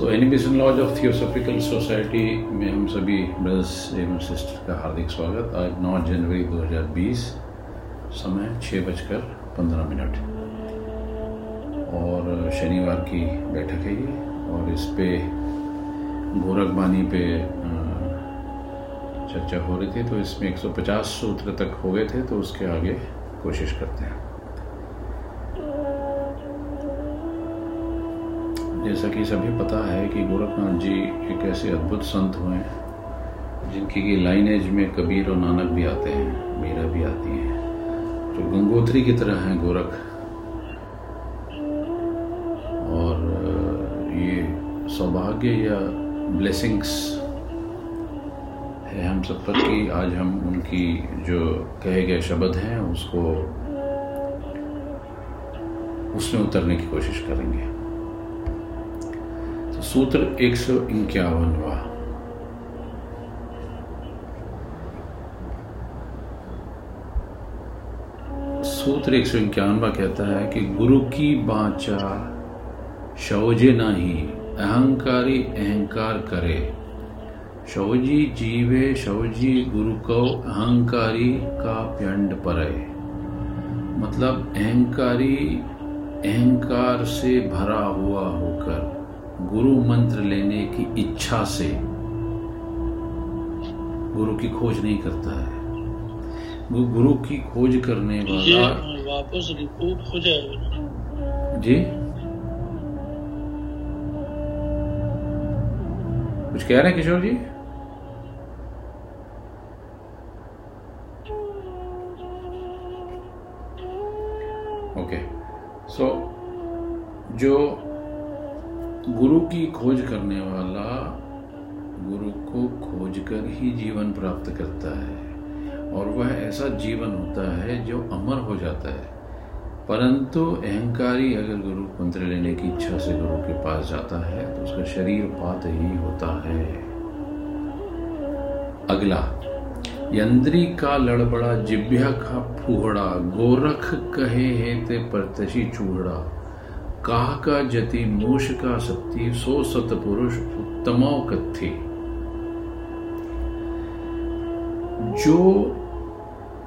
So animation lodge of theosophical society में हम सभी ब्रदर्स एवं सिस्टर का हार्दिक स्वागत। आज 9 जनवरी 2020 समय छः बजकर पंद्रह मिनट। और शनिवार की बैठक है ये, और इस पे गोरखबानी पे चर्चा हो रही थी तो इसमें 150 सूत्र तक हो गए थे तो उसके आगे कोशिश करते हैं। जैसा कि सभी पता है कि गोरखनाथ जी एक ऐसे अद्भुत संत हुए हैं, जिनकी की लाइनेज में कबीर और नानक भी आते हैं, मीरा भी आती है। जो गंगोत्री की तरह हैं गोरख। और ये सौभाग्य या ब्लेसिंग्स है हम सब पर कि आज हम उनकी जो कहे गए शब्द हैं, उसको, उसमें उतरने की कोशिश करेंगे। सूत्र एक सौ इक्यावनवा सूत्र एक सौ इक्यावनवा कहता है कि गुरु की बाचा शौजे नाही, अहंकारी अहंकार करे। शौजी जीवे, शौजी गुरु को अहंकारी का प्यंड परे। मतलब अहंकारी, अहंकार से भरा हुआ होकर। गुरु मंत्र लेने की इच्छा से गुरु की खोज नहीं करता है। वो गुरु की खोज करने वाला वापस हो जाएगा। जी? कुछ कह रहे हैं किशोर जी? गुरु की खोज करने वाला गुरु को खोज कर ही जीवन प्राप्त करता है। और वह ऐसा जीवन होता है जो अमर हो जाता है। परंतु अहंकारी अगर गुरु मंत्र लेने की इच्छा से गुरु के पास जाता है तो उसका शरीर पात ही होता है। अगला, यंद्री का लड़बड़ा जिभ्या का फूहड़ा, गोरख कहे है ते परतशी चूहड़ा। काह का जति मूष का सत्य सो सतपुरुष उत्तमो कथ्य जो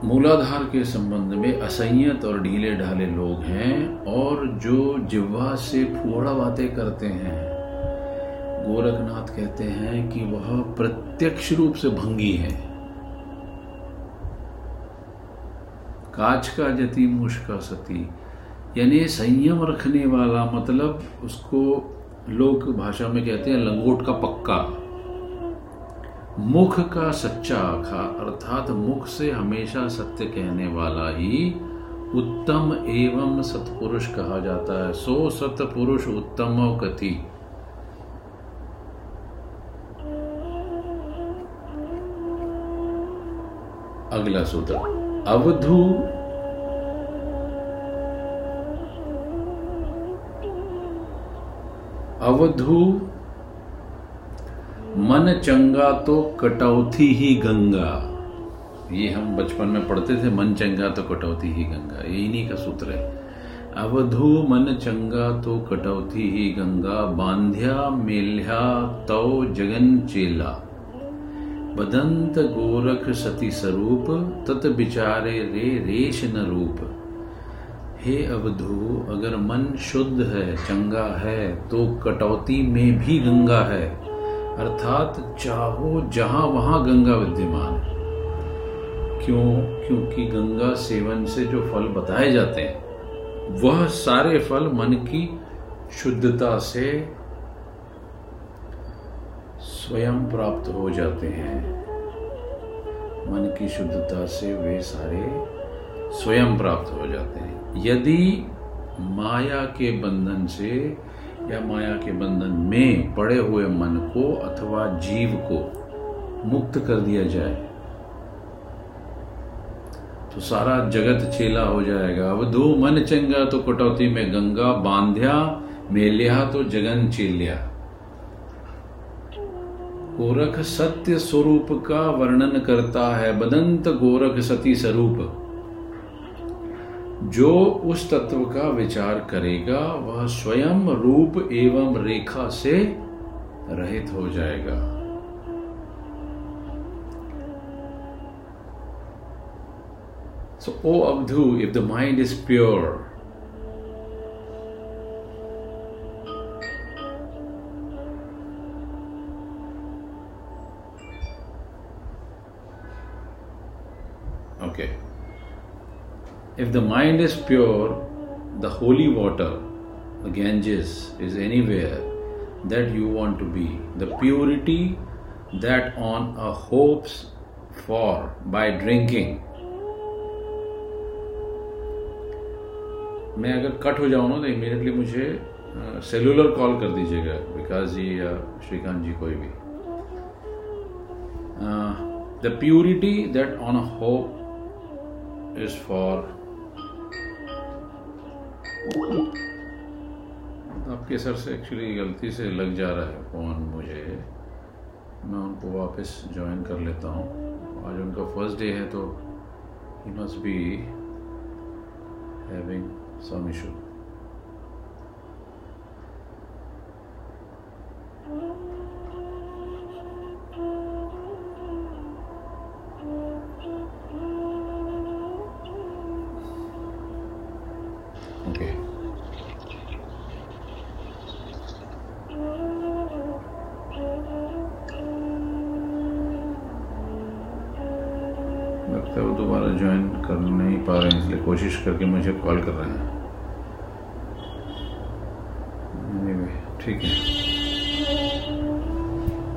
मूलाधार के संबंध में असंयत और ढीले ढाले लोग हैं, और जो जिह्वा से फुहड़ा बातें करते हैं, गोरखनाथ कहते हैं कि वह प्रत्यक्ष रूप से भंगी है। काच का जति मुश का सती यानी संयम रखने वाला मतलब उसको लोक भाषा में कहते हैं लंगोट का पक्का। मुख का सच्चा आखा, अर्थात मुख से हमेशा सत्य कहने वाला ही उत्तम एवं सतपुरुष कहा जाता है। सो सतपुरुष उत्तम कथि अगला सूत्र, अवधु अवधु। मन चंगा तो कटौती ही गंगा। ये हम बचपन में पढ़ते थे, मन चंगा तो कटौती ही गंगा। ये इन्हीं का सूत्र है। अवधु, मन चंगा तो कटौती ही गंगा। बांध्या, मेल्या तो जगन चेला। बदंत गोरख सती स्वरूप तत बिचारे रे, रेश न रूप। हे अवधु, अगर मन शुद्ध है, चंगा है तो कटौती में भी गंगा है। अर्थात चाहो जहाँ वहाँ गंगा विद्यमान है। क्यों? क्योंकि गंगा सेवन से जो फल बताए जाते हैं, वह सारे फल मन की शुद्धता से स्वयं प्राप्त हो जाते हैं। मन की शुद्धता से वे सारे स्वयं प्राप्त हो जाते हैं। यदि माया के बंधन से या माया के बंधन में पड़े हुए मन को अथवा जीव को मुक्त कर दिया जाए तो सारा जगत चेला हो जाएगा। अब दो मन चंगा तो कटौती में गंगा, बांध्या, मेलिया तो जगन चेलिया। गोरख सत्य स्वरूप का वर्णन करता है, बदंत गोरख सती स्वरूप। जो उस तत्व का विचार करेगा वह स्वयं रूप एवं रेखा से रहित हो जाएगा। So, O Abdhu, if the mind is pure, if the mind is pure, the holy water, the Ganges, is anywhere that you want to be. The purity that on a hopes for by drinking. मैं अगर cut हो जाऊँ ना तो immediately मुझे cellular call कर दीजिएगा विकास जी या श्रीकांत जी कोई भी the purity that on a hope is for आपके सर से एक्चुअली गलती से लग जा रहा है फ़ोन मुझे मैं उनको वापस ज्वाइन कर लेता हूँ आज उनका फ़र्स्ट डे है तो ही must be having some issue. Okay. नहीं पा रहे हैं, इसलिए कोशिश करके मुझे कॉल कर रहे हैं। ठीक है।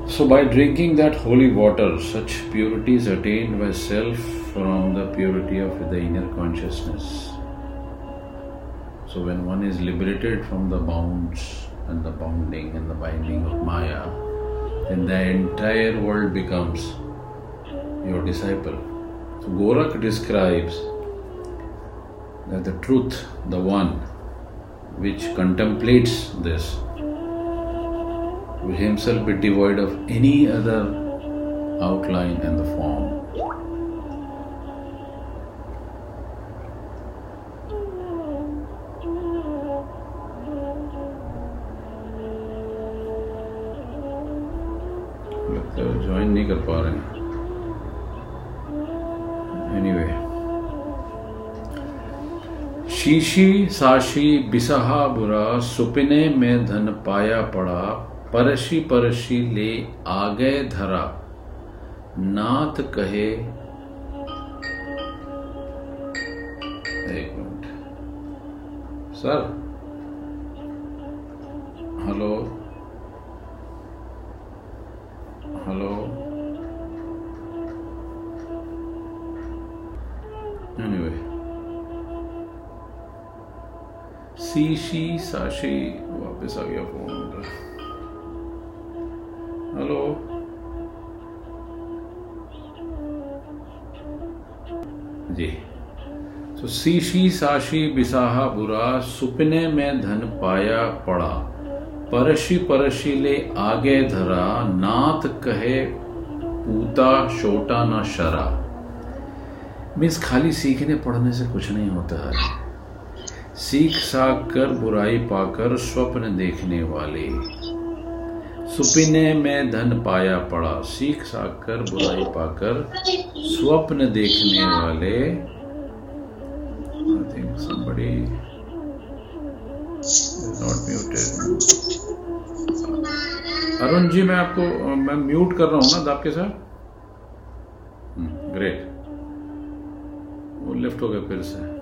So by drinking that holy water such purity is attain by self from the purity of the inner consciousness so when one is liberated from the bound and the bounding and the binding of Maya and the entire world becomes your disciple Gorakh describes that the truth, the one which contemplates this, will himself be devoid of any other outline and the form. शीशी साशी बिसहा बुरा, सुपिने में धन पाया पड़ा परशी परशी ले आ गए धरा। नाथ कहे, एक मिनट। Sir, hello. सीशी साशी वापस आ गया फ़ोन हेलो जी। तो सीशी साशी बिसाहा बुरा सुपने में धन पाया पड़ा। परशी परशी ले आगे धरा नाथ कहे, पूता शोटा न शरा। मीन्स खाली सीखने पढ़ने से कुछ नहीं होता है। सीख साख कर बुराई पाकर स्वप्न देखने वाले। सुपिने में धन पाया पड़ा, सीख साख कर बुराई पाकर स्वप्न देखने वाले। अरुण जी, मैं आपको, मैं म्यूट कर रहा हूँ ना दाब के साथ? ग्रेट वो लिफ्ट हो गया फिर से।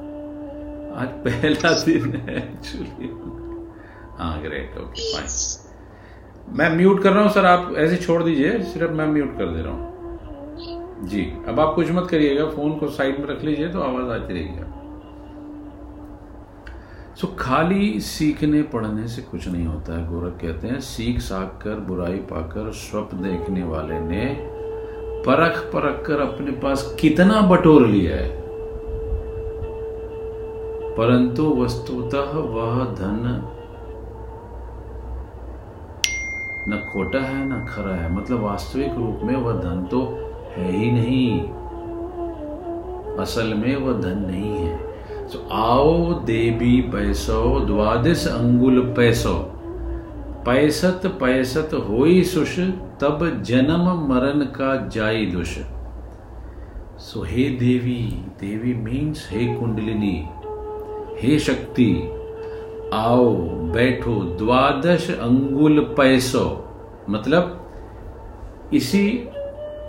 आज पहला दिन है एक्चुअली हाँ ग्रेट ओके फाइन मैं म्यूट कर रहा हूँ सर आप ऐसे छोड़ दीजिए सिर्फ़ मैं म्यूट कर दे रहा हूँ। जी अब आप कुछ मत करिएगा फ़ोन को साइड में रख लीजिए तो आवाज़ आती रहेगी आप सो खाली सीखने पढ़ने से कुछ नहीं होता है गोरख कहते हैं सीख साख कर बुराई पाकर स्वप्न देखने वाले ने परख परख कर अपने पास कितना बटोर लिया है। परंतु वस्तुतः वह धन न खोटा है, न खरा है। मतलब वास्तविक रूप में वह धन तो है ही नहीं। असल में वह धन नहीं है। तो आओ देवी पैसो, द्वादश अंगुल पैसो। पैसत पैसत होई सुष, तब जन्म मरण का जाई दुष। सो हे देवी देवी मीन्स हे कुंडलिनी हे शक्ति, आओ बैठो द्वादश अंगुल पैसो। मतलब इसी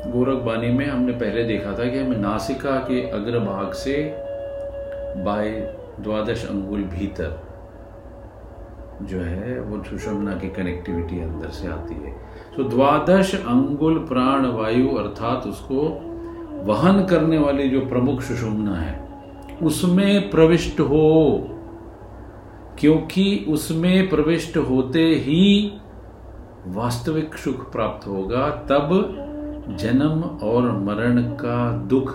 गोरखबानी में हमने पहले देखा था कि हमें नासिका के अग्रभाग से बाय द्वादश अंगुल भीतर जो है, वो सुषमना की कनेक्टिविटी अंदर से आती है। तो द्वादश अंगुल प्राण वायु अर्थात उसको वहन करने वाली जो प्रमुख सुषुम्ना है उसमें प्रविष्ट हो, क्योंकि उसमें प्रविष्ट होते ही वास्तविक सुख प्राप्त होगा, तब जन्म और मरण का दुख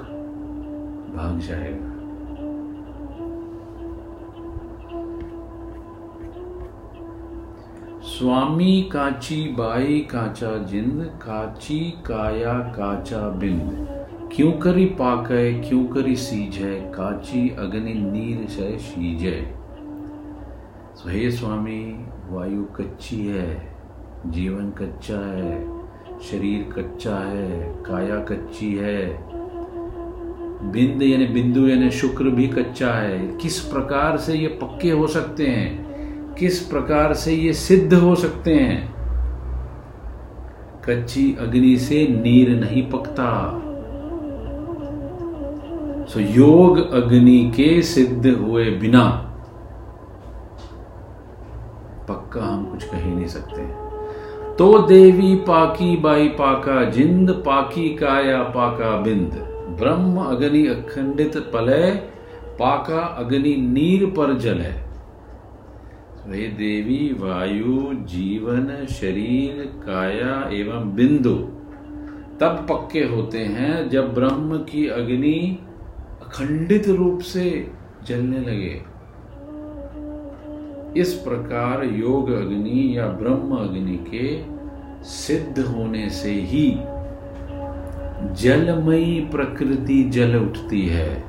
भाग जाएगा। स्वामी काची बाई काचा जिंद, काची काया काचा बिंद। क्यों करी पाकय क्यों करी सीजय काची अग्नि नीर शय शीजय तो हे स्वामी, वायु कच्ची है, जीवन कच्चा है, शरीर कच्चा है, काया कच्ची है। बिंद यानी बिंदु यानी शुक्र भी कच्चा है। किस प्रकार से ये पक्के हो सकते हैं? किस प्रकार से ये सिद्ध हो सकते हैं? कच्ची अग्नि से नीर नहीं पकता। सो योग अग्नि के सिद्ध हुए बिना पक्का हम कुछ कह ही नहीं सकते तो देवी पाकी बाई पाका जिंद पाकी काया पाका बिंद ब्रह्म अग्नि अखंडित पलय पाका अग्नि नीर पर जल है वे देवी वायु जीवन शरीर काया एवं बिंदु तब पक्के होते हैं जब ब्रह्म की अग्नि अखंडित रूप से जलने लगे। इस प्रकार योग अग्नि या ब्रह्म अग्नि के सिद्ध होने से ही जलमयी प्रकृति जल उठती है।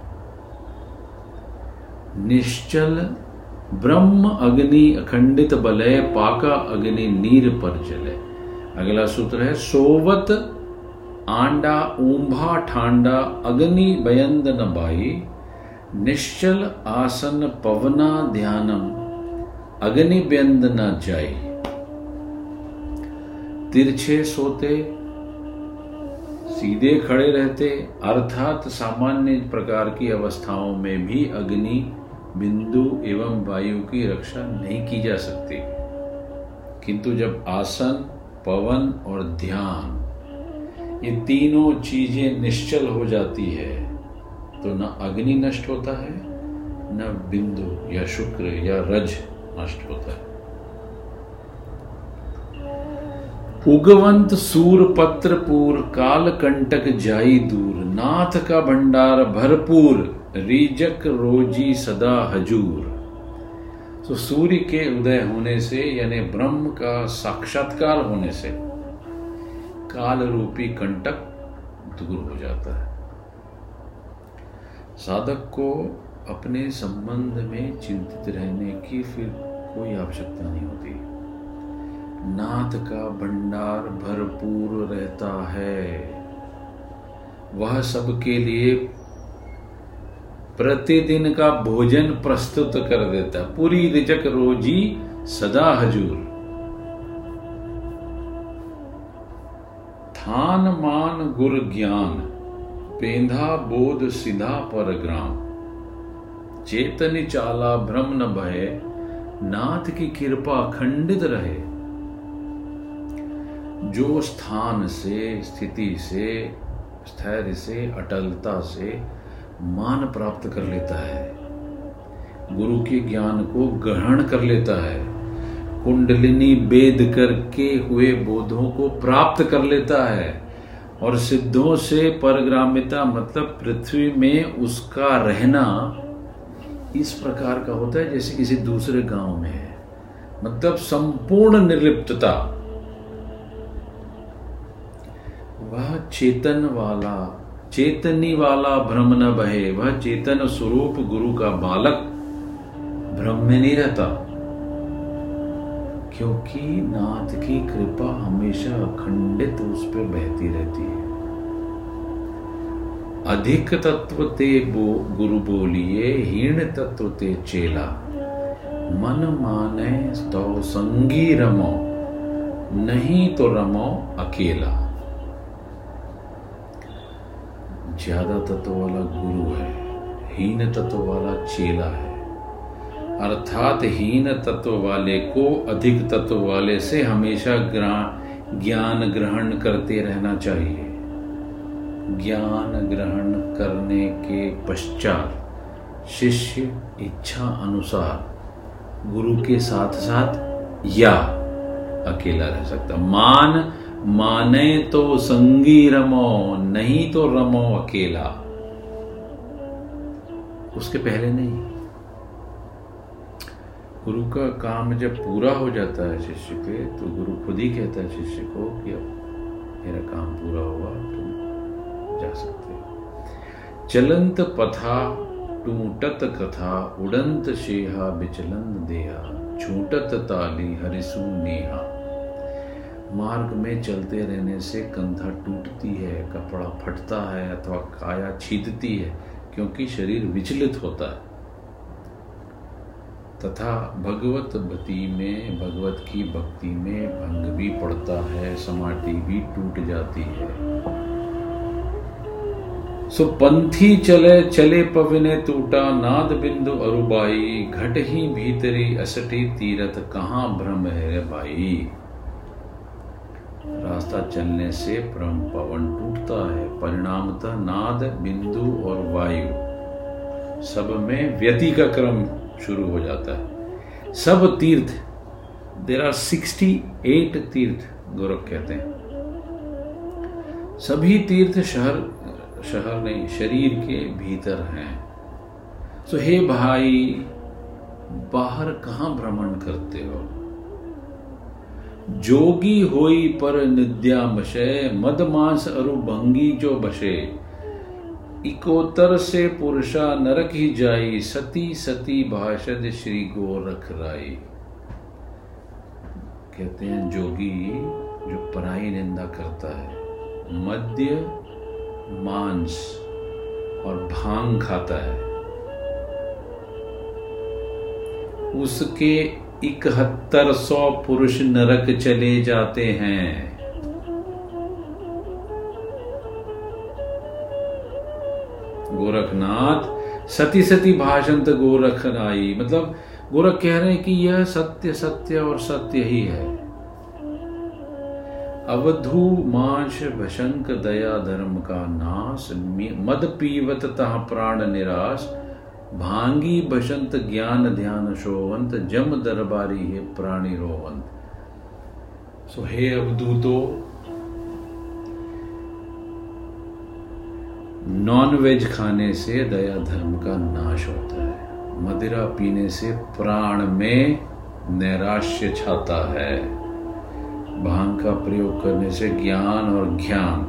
निश्चल ब्रह्म अग्नि अखंडित बलय पाका अग्नि नीर पर जले। अगला सूत्र है, सोवत आंडा, ऊंभा, ठांडा, अग्नि, बयंद न बाई, निश्चल आसन पवना ध्यानम, अग्नि व्यंद न जाई। तिरछे सोते, सीधे खड़े रहते, अर्थात सामान्य प्रकार की अवस्थाओं में भी अग्नि, बिंदु एवं वायु की रक्षा नहीं की जा सकती। किंतु जब आसन, पवन और ध्यान ये तीनों चीज़ें निश्चल हो जाती है तो न अग्नि नष्ट होता है, न बिंदु या शुक्र या रज नष्ट होता है। उगवंत सूर पत्र पूर काल कंटक जाई दूर, नाथ का भंडार भरपूर, रीजक रोजी सदा हजूर। तो सूर्य के उदय होने से, यानी ब्रह्म का साक्षात्कार होने से काल रूपी कंटक दूर हो जाता है। साधक को अपने संबंध में चिंतित रहने की फिर कोई आवश्यकता नहीं होती। नाथ का भंडार भरपूर रहता है। वह सबके लिए प्रतिदिन का भोजन प्रस्तुत कर देता पूरी रिजक रोजी सदा हजूर। थान मान गुर ज्ञान, पेंधा बोध सिधा पर ग्राम। चेतन चाला भ्रम न भय, नाथ की कृपा खंडित रहे। जो स्थान से, स्थिति से, स्थैर्य से, अटलता से मान प्राप्त कर लेता है, गुरु के ज्ञान को ग्रहण कर लेता है। कुंडलिनी वेद करके हुए बोधों को प्राप्त कर लेता है और सिद्धों से परग्रामिता मतलब पृथ्वी में उसका रहना इस प्रकार का होता है जैसे किसी दूसरे गाँव में है। मतलब संपूर्ण निर्लिप्तता। वह चेतन वाला, चेतनी वाला भ्रम न बहे वह चेतन स्वरूप गुरु का बालक भ्रम में नहीं रहता। क्योंकि नाथ की कृपा हमेशा अखंडित उस पर बहती रहती है। अधिक तत्व ते बो, गुरु बोलिए हीण तत्व ते चेला। मन माने तो संगी रमो, नहीं तो रमो अकेला। ज़्यादा तत्व वाला गुरु है, हीन तत्व वाला चेला है। अर्थात हीन तत्व वाले को अधिक तत्व वाले से हमेशा ज्ञान ग्रहण करते रहना चाहिए। ज्ञान ग्रहण करने के पश्चात शिष्य इच्छा अनुसार गुरु के साथ साथ या अकेला रह सकता। मान, माने तो संगी रमो, नहीं तो रमो अकेला। उसके पहले नहीं। गुरु का काम जब पूरा हो जाता है शिष्य के तो गुरु खुद ही कहता है शिष्य को कि अब मेरा काम पूरा हुआ, तुम जा सकते हो। चलंत पथा, टूटत कथा, उड़ंत शेहा बिचलंत देहा, छूटत ताली, हरिसु नेहा। मार्ग में चलते रहने से कंधा टूटती है, कपड़ा फटता है, अथवा काया छीदती है, क्योंकि शरीर विचलित होता है। तथा भगवत भक्ति में, भगवत की भक्ति में भंग भी पड़ता है, समाधि भी टूट जाती है। सो पंथी चले चले पवने टूटा नाद बिंदु अरुबाई, घट ही भीतरी असटी तीरथ, कहाँ भ्रम है भाई? रास्ता चलने से भ्रम पवन टूटता है, परिणामतः नाद, बिंदु और वायु, सब में व्यति का क्रम। शुरू हो जाता है। सब तीर्थ देर आर सिक्सटी एट तीर्थ गोरख कहते हैं। सभी तीर्थ शहर शहर नहीं, शरीर के भीतर हैं। सो हे भाई, बाहर कहाँ भ्रमण करते हो? जोगी होई पर निद्या बशे मदमांस अरु भंगी जो बशे। इकोतर से पुरुषा नरक ही जाई, सती सती भाषद श्री गोरख राई। कहते हैं, जोगी जो पराई निंदा करता है, मद्य मांस और भाँग खाता है। उसके इकहत्तर सौ पुरुष नरक चले जाते हैं। गोरखनाथ, सती सती भाषंत गोरख आई मतलब गोरख कह रहे हैं कि यह सत्य सत्य और सत्य ही है। अवधु मांस भशंक दया धर्म का नाश मद पीवत तह प्राण निराश, भांगी बसंत ज्ञान ध्यान शोवंत, जम दरबारी है प्राणी रोवंत। सो हे अवधूतो नॉन वेज खाने से दया धर्म का नाश होता है। मदिरा पीने से प्राण में नैराश्य छाता है। भाँग का प्रयोग करने से ज्ञान और ज्ञान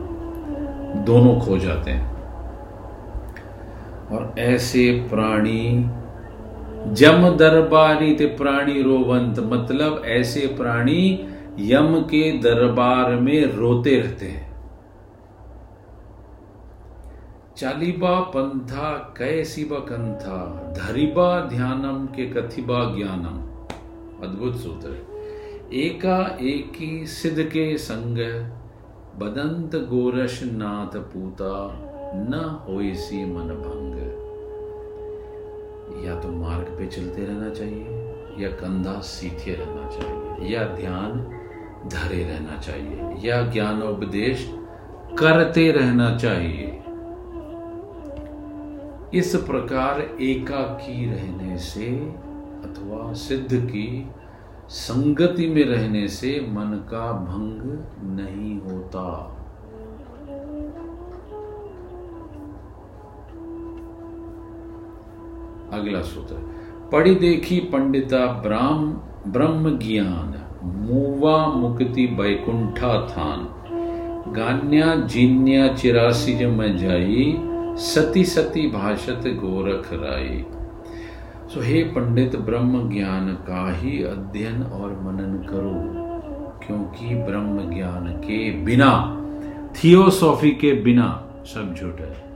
दोनों खो जाते हैं। और ऐसे प्राणी, जम दरबारी ते प्राणी रोवंत मतलब ऐसे प्राणी यम के दरबार में रोते रहते हैं। चालीबा पंथा कैसीबा कंथा, धरिबा ध्यानम के कथिबा ज्ञानम। अद्भुत सूत्र एका एकी सिद्ध के संग बदंत गोरश नाथ पूता, न होसी मन भंग। या तो मार्ग पे चलते रहना चाहिए, या कंधा सीखे रहना चाहिए, या ध्यान धरे रहना चाहिए, या ज्ञानोपदेश करते रहना चाहिए। इस प्रकार एकाकी रहने से अथवा सिद्ध की संगति में रहने से मन का भंग नहीं होता। अगला सूत्र, पढ़ी देखी पंडिता ब्राह्म, ब्रह्म ज्ञान, मुवा मुक्ति बैकुंठा थान गान्या जीन्या चिरासी जम जाई सती सती भाषत गोरख राय सो हे पंडित ब्रह्म ज्ञान का ही अध्ययन और मनन करो, क्योंकि ब्रह्म ज्ञान के बिना, थियोसॉफी के बिना सब झूठ है।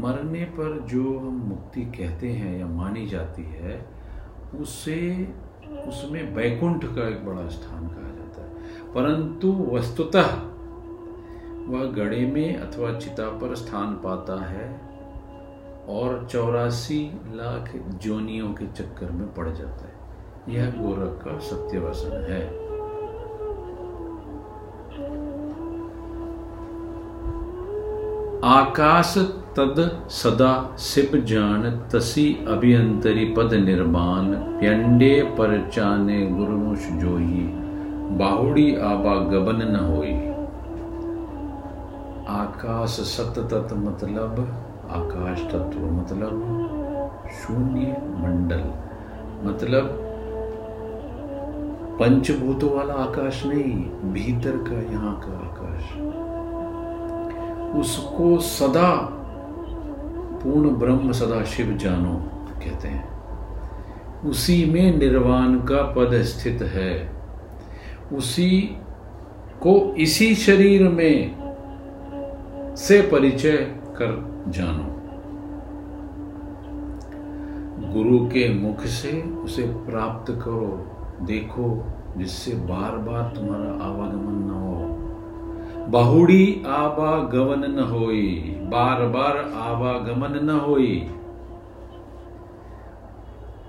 मरने पर जो हम मुक्ति कहते हैं या मानी जाती है, उसे, उसमें वैकुंठ का एक बड़ा स्थान कहा जाता है। परंतु वस्तुतः वह गड़े में अथवा चिता पर स्थान पाता है और चौरासी लाख जोनियों के चक्कर में पड़ जाता है। यह गोरख का सत्य वसन है। आकाश तद सदा सिप जान, तसी अभियंतरी पद निर्माण, प्यंडे परचाने गुरुमुष जोई, बाहुड़ी आबा गबन न होई। आकाश सत तत् मतलब आकाश तत्व मतलब शून्य मंडल मतलब पंचभूतों वाला आकाश नहीं, भीतर का यहाँ का आकाश। उसको सदा पूर्ण ब्रह्म सदा शिव जानो, कहते हैं। उसी में निर्वाण का पद स्थित है। उसी को इसी शरीर में से परिचय कर जानो। गुरु के मुख से उसे प्राप्त करो, देखो, जिससे बार बार तुम्हारा आवागमन न हो। बहुड़ी आवागमन न होई बार बार आवागमन न होई।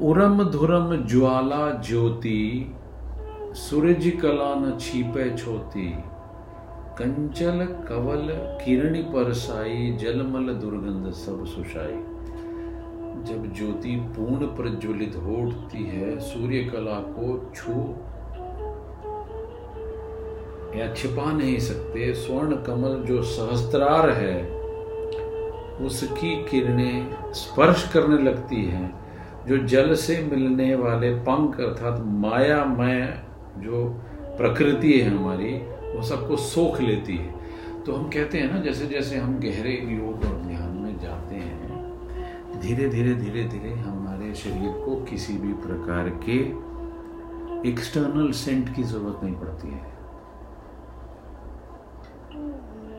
उरम धुरम ज्वाला ज्योति, सूरज कला न छीपे छोती। कंचल कवल किरणी परसाई, जलमल दुर्गंध सब सुशाई। जब ज्योति पूर्ण प्रज्वलित हो उठती है सूर्य कला को छू या छिपा नहीं सकते, स्वर्ण कमल जो सहस्त्रार है, उसकी किरणें स्पर्श करने लगती हैं। जो जल से मिलने वाले पंख, अर्थात मायामय जो प्रकृति है हमारी वो सबको सोख लेती है। तो हम कहते हैं ना, जैसे जैसे हम गहरे योग और ध्यान में जाते हैं, धीरे धीरे धीरे धीरे हमारे शरीर को किसी भी प्रकार के एक्सटर्नल सेंट की ज़रूरत नहीं पड़ती है।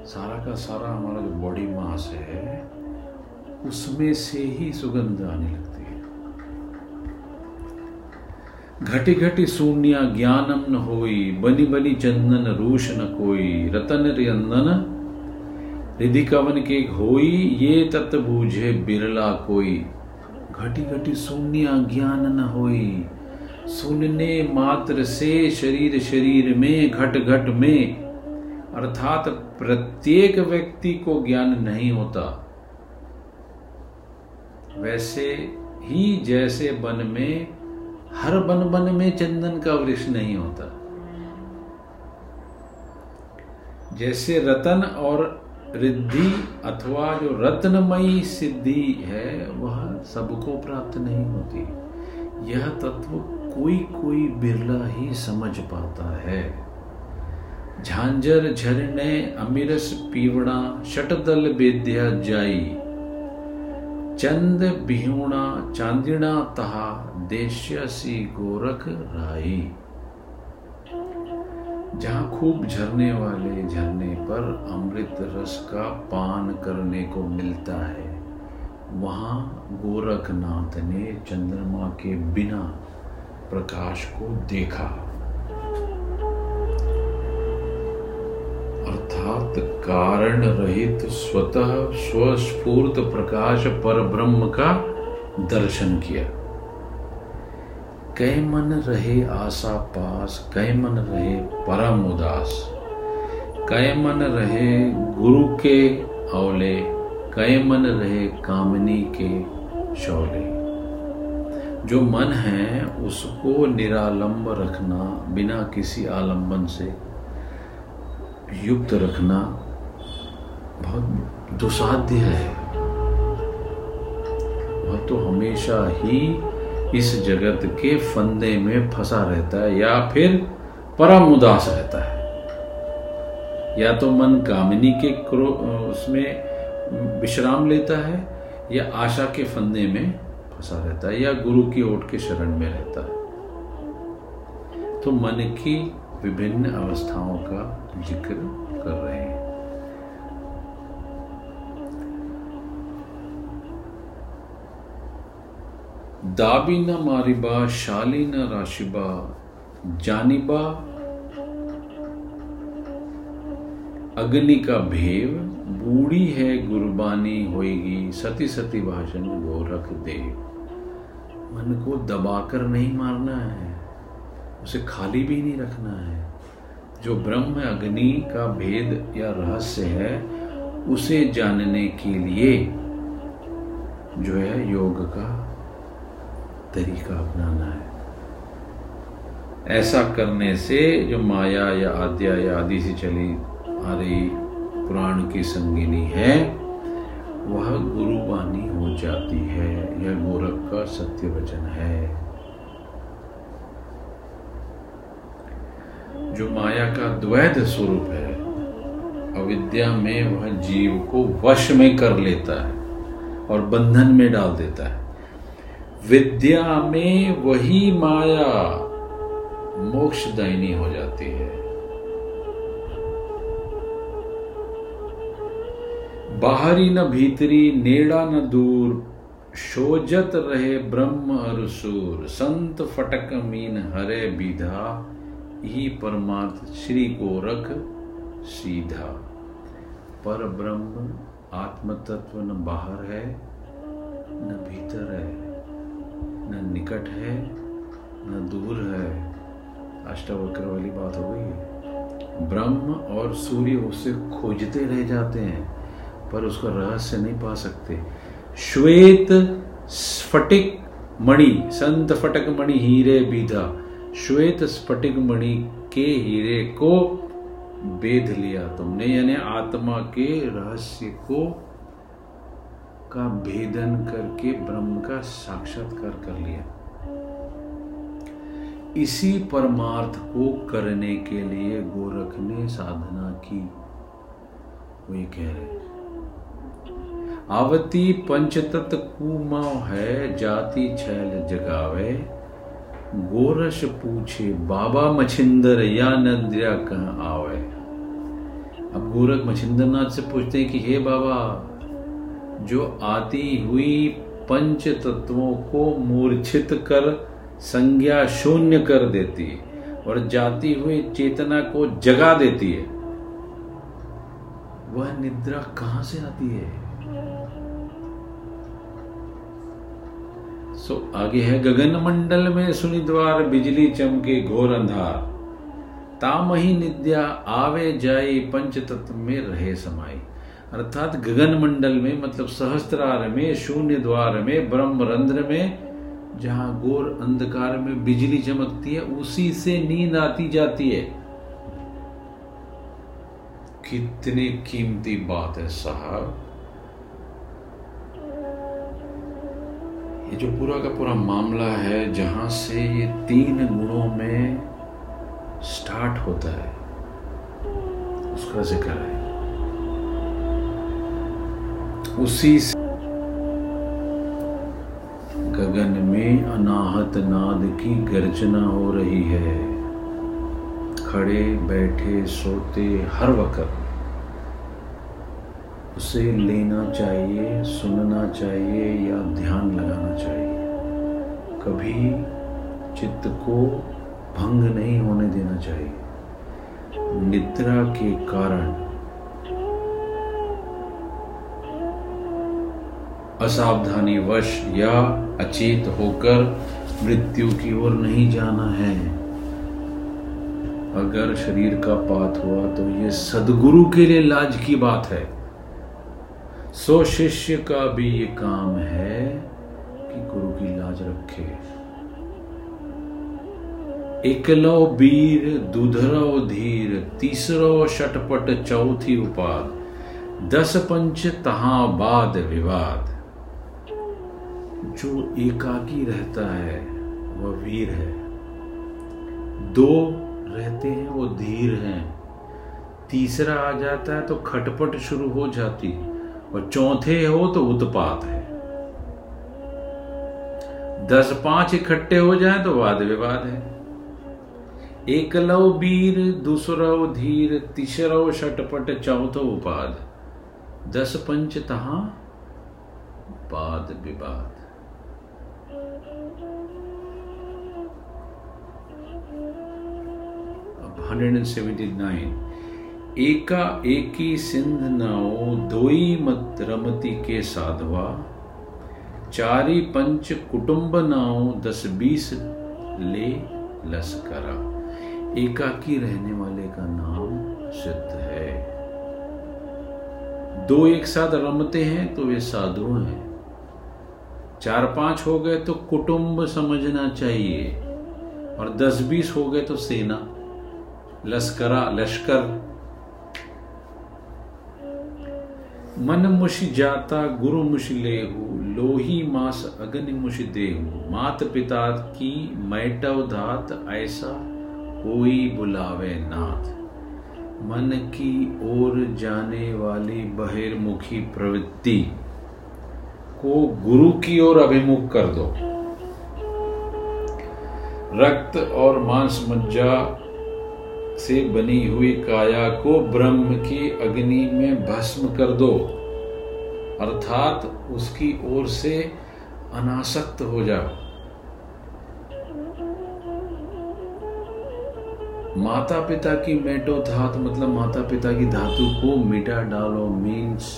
सारा का सारा हमारा जो बॉडी मास है, उसमें से ही सुगंध आने लगती घटी घटी शून्य ज्ञानम न होई बनी बनी चंदन रूष न कोई, रतन रियंदन रिधि कवन के होई, ये तत् बूझे बिरला कोई। घटी घटी शून्य ज्ञान न होई, सुनने मात्र से शरीर शरीर में घट घट में, अर्थात प्रत्येक व्यक्ति को ज्ञान नहीं होता। वैसे ही जैसे वन में हर बन बन में चंदन का वृक्ष नहीं होता। जैसे रतन और रिद्धि अथवा जो रत्नमयी सिद्धि है, वह सबको प्राप्त नहीं होती। यह तत्व कोई कोई बिरला ही समझ पाता है। झांझर झरने अमिरस पीवड़ा, शटदल विद्या जाई। चंद बिहुणा चांदिना तहा देश्यसी गोरख राई जहाँ खूब झरने वाले झरने पर अमृत रस का पान करने को मिलता है, वहाँ गोरखनाथ ने चंद्रमा के बिना प्रकाश को देखा। अर्थात कारण रहित स्वतः स्वस्फूर्त प्रकाश पर ब्रह्म का दर्शन किया। कै मन रहे आशा पास कै मन रहे परम उदास कै मन रहे गुरु के औले कै मन रहे कामनी के शौले। जो मन है, उसको निरालंब रखना बिना किसी आलंबन से युक्त रखना बहुत दुसाध्य है। वह तो हमेशा ही इस जगत के फंदे में फंसा रहता है या फिर परम उदास रहता है। या तो मन कामिनी के क्रो, उसमें विश्राम लेता है या आशा के फंदे में फंसा रहता है या गुरु की ओट के शरण में रहता है। तो मन की विभिन्न अवस्थाओं का ज़िक्र कर रहे हैं। दाबी न मारिबा, शाली न राशिबा, जानिबा अग्नि का भेव, बूढ़ी है गुरबानी होएगी सती सती भाषण गोरख देव मन को दबाकर नहीं मारना है, उसे खाली भी नहीं रखना है। जो ब्रह्म अग्नि का भेद या रहस्य है, उसे जानने के लिए जो है योग का तरीका अपनाना है। ऐसा करने से जो माया या आद्या या आदि से चली आ रही पुराण की संगिनी है, वह गुरुवाणी हो जाती है, यह गोरख का सत्य वचन है। जो माया का द्वैध स्वरूप है, अविद्या में वह जीव को वश में कर लेता है और बंधन में डाल देता है। विद्या में वही माया मोक्षदायिनी हो जाती है। बाहरी न भीतरी, नेड़ा न दूर, शोजत रहे ब्रह्म अरसूर, संत फटक मीन हरे विधा ही परमार्थ श्री गोरख सीधा। पर ब्रह्म आत्म तत्व न बाहर है, न भीतर है, न निकट है, न दूर है। अष्टावक्र वाली बात हो गई है। ब्रह्म और सूर्य उसे खोजते रह जाते हैं, पर उसका रहस्य नहीं पा सकते। श्वेत स्फटिक मणि, संत फटक मणि हीरे बीधा। श्वेत स्फटिक मणि के हीरे को बेध लिया तुमने, यानी आत्मा के रहस्य को का भेदन करके ब्रह्म का साक्षात्कार कर लिया। इसी परमार्थ को करने के लिए गोरख ने साधना की। वो ये कह रहे आवती पंचतत्व कुमा है, जाति छैल जगावे गोरश पूछे, बाबा मछिंदर या नंदिया कहाँ आवे? अब गोरख मछिंदर नाथ से पूछते हैं कि, हे बाबा, जो आती हुई पंच तत्वों को मूर्छित कर, संज्ञा शून्य कर देती है और जाती हुई चेतना को जगा देती है, वह निद्रा कहाँ से आती है? सो आगे है गगन मंडल में सुनि द्वार बिजली चमके घोर अंधार। तामही निद्या आवे जाए पंच तत्व में रहे समाई। अर्थात गगन मंडल में मतलब सहस्त्रार में शून्य द्वार में ब्रह्म रंध्र में, जहाँ घोर अंधकार में बिजली चमकती है, उसी से नींद आती जाती है। कितनी कीमती बात है साहब। ये जो पूरा का पूरा मामला है, जहाँ से ये तीन गुणों में स्टार्ट होता है, उसका ज़िक्र है। उसी से गगन में अनाहत नाद की गर्जना हो रही है। खड़े बैठे सोते हर वक्त उसे लेना चाहिए, सुनना चाहिए या ध्यान लगाना चाहिए। कभी चित्त को भंग नहीं होने देना चाहिए। निद्रा के कारण असावधानी वश या अचेत होकर मृत्यु की ओर नहीं जाना है। अगर शरीर का पात हुआ तो ये सदगुरु के लिए लाज की बात है। सो शिष्य का भी ये काम है कि गुरु की लाज रखे। एकलो बीर, दुधरो धीर, तीसरो शटपट चौथी उपाद। दस पंच तहा बाद विवाद। जो एकाकी रहता है, वह वीर है। दो रहते हैं, वो धीर हैं। तीसरा आ जाता है तो खटपट शुरू हो जाती और चौथे हो तो उत्पात है। दस पाँच इकट्ठे हो जाए तो वाद विवाद है। एक एकलव वीर दूसरो धीर, तीसरो शटपट, चौथो उपाद। दस पंच तहा वाद विवाद। अब 179 एका एकी सिंध नाओ दोई मत रमती के साधवा, चारी पंच कुटुंब नाओ दस बीस ले लस्करा एकाकी रहने वाले का नाम सिद्ध है। दो एक साथ रमते हैं तो वे साधु हैं। चार पाँच हो गए तो कुटुंब समझना चाहिए। और दस बीस हो गए तो सेना। लश्करा, लश्कर। मन मुश जाता गुरु मुश लेहु, लोही मास अग्नि मुश देहु। मात पिता की मैटव धात, ऐसा कोई बुलावे नाथ। मन की ओर जाने वाली बहिर्मुखी प्रवृत्ति, को गुरु की ओर अभिमुख कर दो। रक्त और मांस मज्जा से बनी हुई काया को ब्रह्म की अग्नि में भस्म कर दो। अर्थात उसकी ओर से अनासक्त हो जाओ। माता पिता की मेटो धात मतलब माता पिता की धातु को मिटा डालो means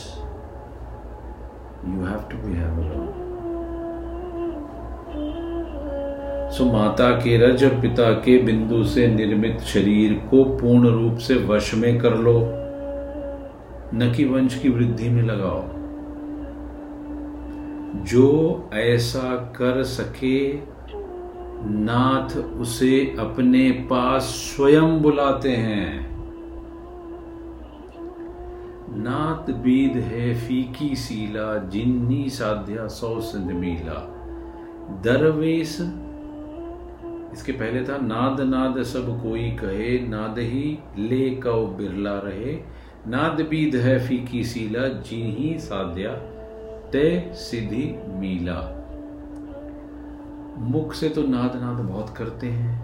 you have to be have so माता के रज और पिता के बिंदु से निर्मित शरीर को पूर्ण रूप से वश में कर लो। न कि वंश की वृद्धि में लगाओ। जो ऐसा कर सके, नाथ उसे अपने पास स्वयं बुलाते हैं। नाथ बीद है फीकी सीला, जिन्नी साध्या सौ सिंध मीला। दरवेश इसके पहले था, नाद नाद सब कोई कहे, नाद ही ले कौ बिरला रहे। नाद बीद है फीकी सीला, जी ही साध्या तय सिद्धि मीला। मुख से तो नाद नाद बहुत करते हैं,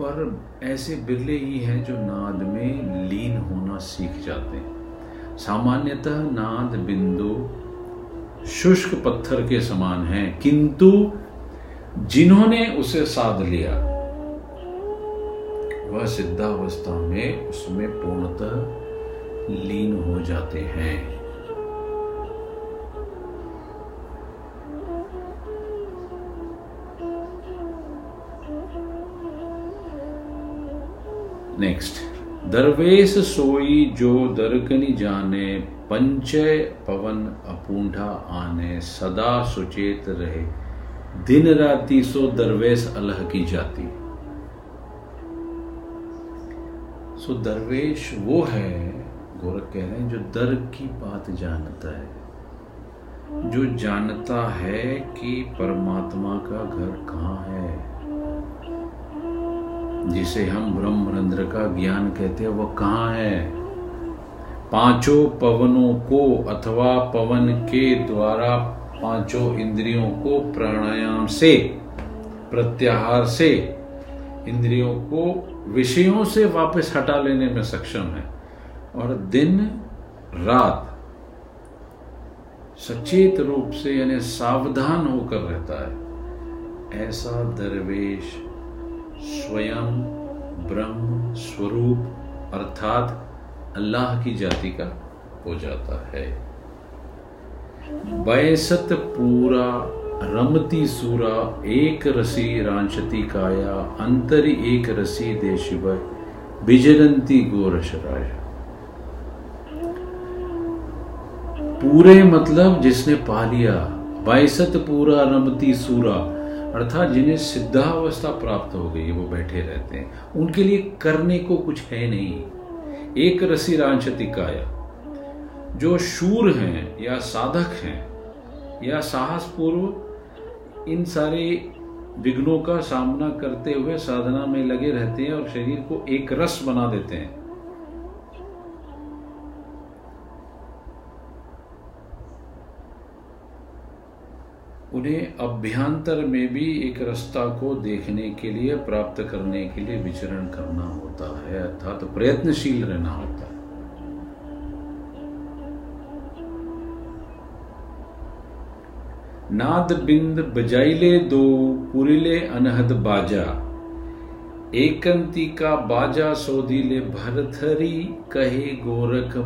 पर ऐसे बिरले ही हैं जो नाद में लीन होना सीख जाते हैं। सामान्यतः नाद बिंदु शुष्क पत्थर के समान है, किंतु जिन्होंने उसे साध लिया, वह सिद्धावस्था में उसमें पूर्णतः लीन हो जाते हैं। नेक्स्ट दरवेश सोई जो दरकनी जाने पंचय पवन अपूंढा आने, सदा सुचेत रहे। दिन राती सो दरवेश अलह की जाती। सो दरवेश वो है, गोरख कह रहे हैं, जो दर की बात जानता है। जो जानता है कि परमात्मा का घर कहाँ है। जिसे हम ब्रह्मरंध्र का ज्ञान कहते हैं वह कहाँ है? पाँचों पवनों को अथवा पवन के द्वारा पाँचों इंद्रियों को प्राणायाम से, प्रत्याहार से, इंद्रियों को विषयों से वापस हटा लेने में सक्षम है। और दिन, रात, सचेत रूप से यानी सावधान होकर रहता है। ऐसा दरवेश स्वयं ब्रह्म स्वरूप अर्थात अल्लाह की जाति का हो जाता है। बैसत पूरा, रमती सूरा, एक रसी रांचती काया, अंतरी एक रसी देश बिजरंती गोरश राय पूरे मतलब जिसने पा लिया बैसत पूरा, रमती सूरा, अर्थात जिन्हें सिद्धावस्था प्राप्त हो गई, वो बैठे रहते हैं। उनके लिए करने को कुछ है नहीं। एक रसी रांचति काया जो शूर हैं या साधक हैं या साहस पूर्व इन सारे विघ्नों का सामना करते हुए साधना में लगे रहते हैं और शरीर को एक रस बना देते हैं। उन्हें अभ्यंतर में भी एक रास्ता को देखने के लिए, प्राप्त करने के लिए विचरण करना होता है, अर्थात तो प्रयत्नशील रहना होता है। नाद बिंद बजाइले दो, पुरिले अनहद बाजा। एकंती का बाजा सोदीले भरथरी कहे गोरख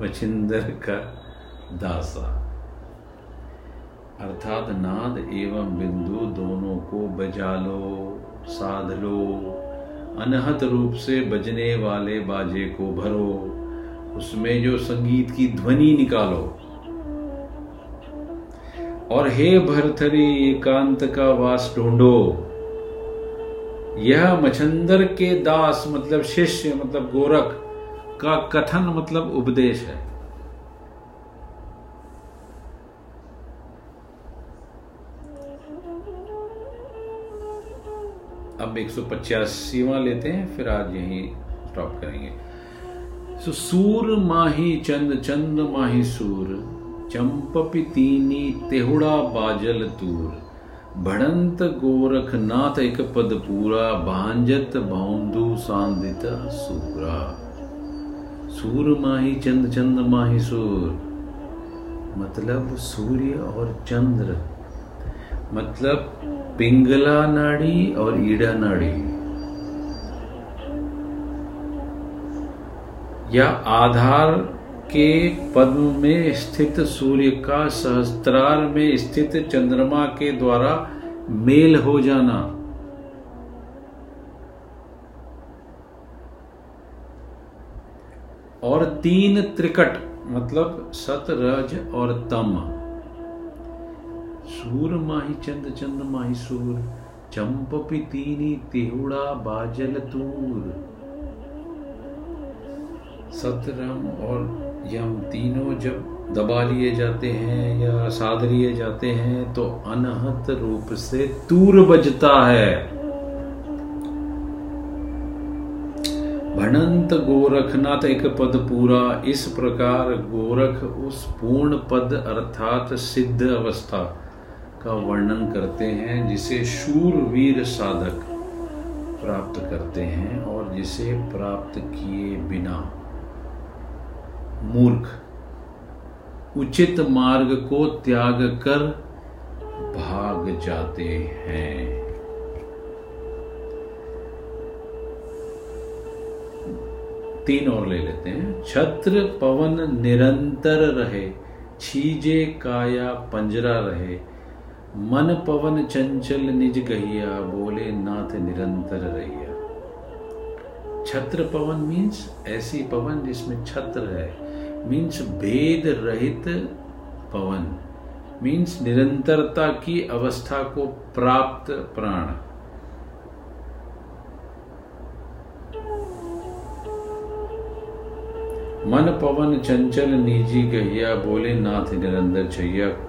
मछिंदर का दासा। अर्थात नाद एवं बिंदु दोनों को बजा लो, साध लो। अनहत रूप से बजने वाले बाजे को भरो। उसमें जो संगीत की ध्वनि निकालो। और हे भरथरी, एकांत का वास ढूंढो। यह मछंदर के दास मतलब शिष्य मतलब गोरख का कथन मतलब उपदेश है। एक सौ पचासीवा लेते हैं, फिर आज यही स्टॉप करेंगे। सो सूर माही चंद चंद माही सूर चंपपि तीनी तेहुड़ा बाजल तूर। भड़ंत गोरख नाथ एक पद पूरा, भांजत भौंदू सांदित सूरा। सूर माही चंद चंद माही सूर मतलब सूर्य और चंद्र। मतलब पिंगला नाड़ी और ईड़ा नाड़ी या आधार के पद्म में स्थित सूर्य का सहस्त्रार में स्थित चंद्रमा के द्वारा मेल हो जाना और तीन त्रिकट मतलब सत रज और तम सूर माही चंद चंद माही सूर चंपपी तीनी तिहुड़ा बाजल तूर। सतरम और यम तीनों जब दबा लिए जाते हैं या साध लिए जाते हैं तो अनहत रूप से तूर बजता है। भणंत गोरखनाथ एक पद पूरा, इस प्रकार गोरख उस पूर्ण पद अर्थात सिद्ध अवस्था। का वर्णन करते हैं, जिसे शूरवीर साधक प्राप्त करते हैं और जिसे प्राप्त किए बिना। मूर्ख, उचित मार्ग को त्याग कर भाग जाते हैं। तीन और ले लेते हैं। छत्र पवन निरंतर रहे, छीजे काया पंजरा रहे मन पवन चंचल निज गहिया बोले नाथ निरंतर रहिया। छत्र पवन मीन्स ऐसी पवन जिसमें छत्र है। मीन्स भेद रहित पवन। मीन्स निरंतरता की अवस्था को प्राप्त प्राण। मन पवन चंचल निजी गहिया बोले नाथ निरंतर छैया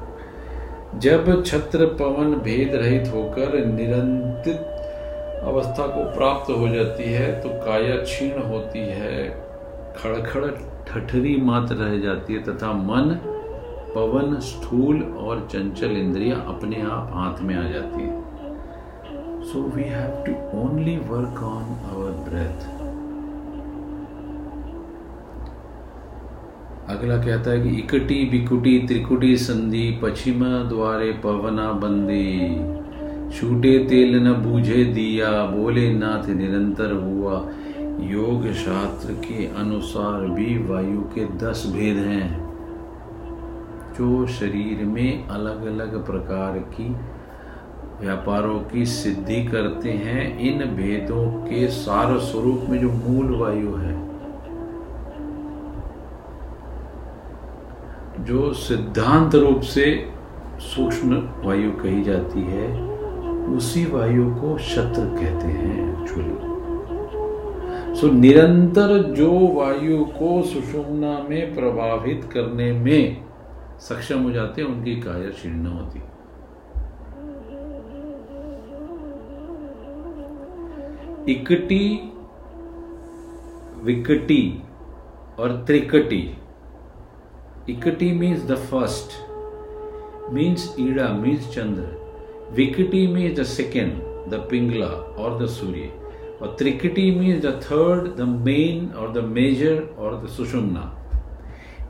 जब छत्र पवन भेद रहित होकर निरंतित अवस्था को प्राप्त हो जाती है तो काया क्षीण होती है। खड़खड़ ठठरी मात्र रह जाती है, तथा मन, पवन, स्थूल और चंचल इंद्रियाँ अपने आप हाथ में आ जाती है। So we have to only work on our breath अगला कहता है कि इकटी बिकुटी त्रिकुटी संधि पश्चिम द्वारे पवना बंदी। छूटे तेल न बूझे दिया, बोले नाथ निरंतर हुआ। योग शास्त्र के अनुसार भी वायु के दस भेद हैं। जो शरीर में अलग अलग प्रकार की व्यापारों की सिद्धि करते हैं, इन भेदों के सार स्वरूप में जो मूल वायु है जो सिद्धांत रूप से सूक्ष्म वायु कही जाती है, उसी वायु को शत्र कहते हैं एक्चुअली सो निरंतर जो वायु को सुषुम्ना में प्रभावित करने में सक्षम हो जाते हैं, उनकी काया क्षीर्ण होती। इकटी, विकटी और त्रिकटी इकटी means the first means Ida means Chandra. Vikiti means the second, the Pingla or the Surya. Or Trikiti means the third, the main or the major or the Sushumna.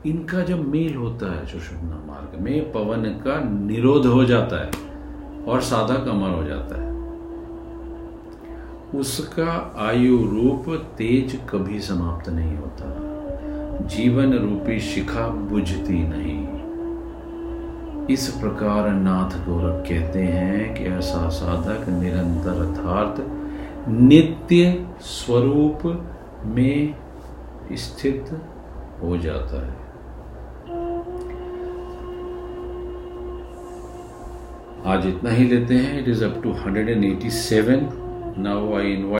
इनका जब मेल होता है सुषुम्ना मार्ग में पवन का निरोध हो जाता है और साधक अमर हो जाता है उसका आयु रूप तेज कभी समाप्त नहीं होता जीवन रूपी शिखा बुझती नहीं। इस प्रकार नाथ गोरख कहते हैं कि ऐसा साधक निरंतर अर्थात नित्य स्वरूप में स्थित हो जाता है। आज इतना ही लेते हैं। It is up to 187 now I invite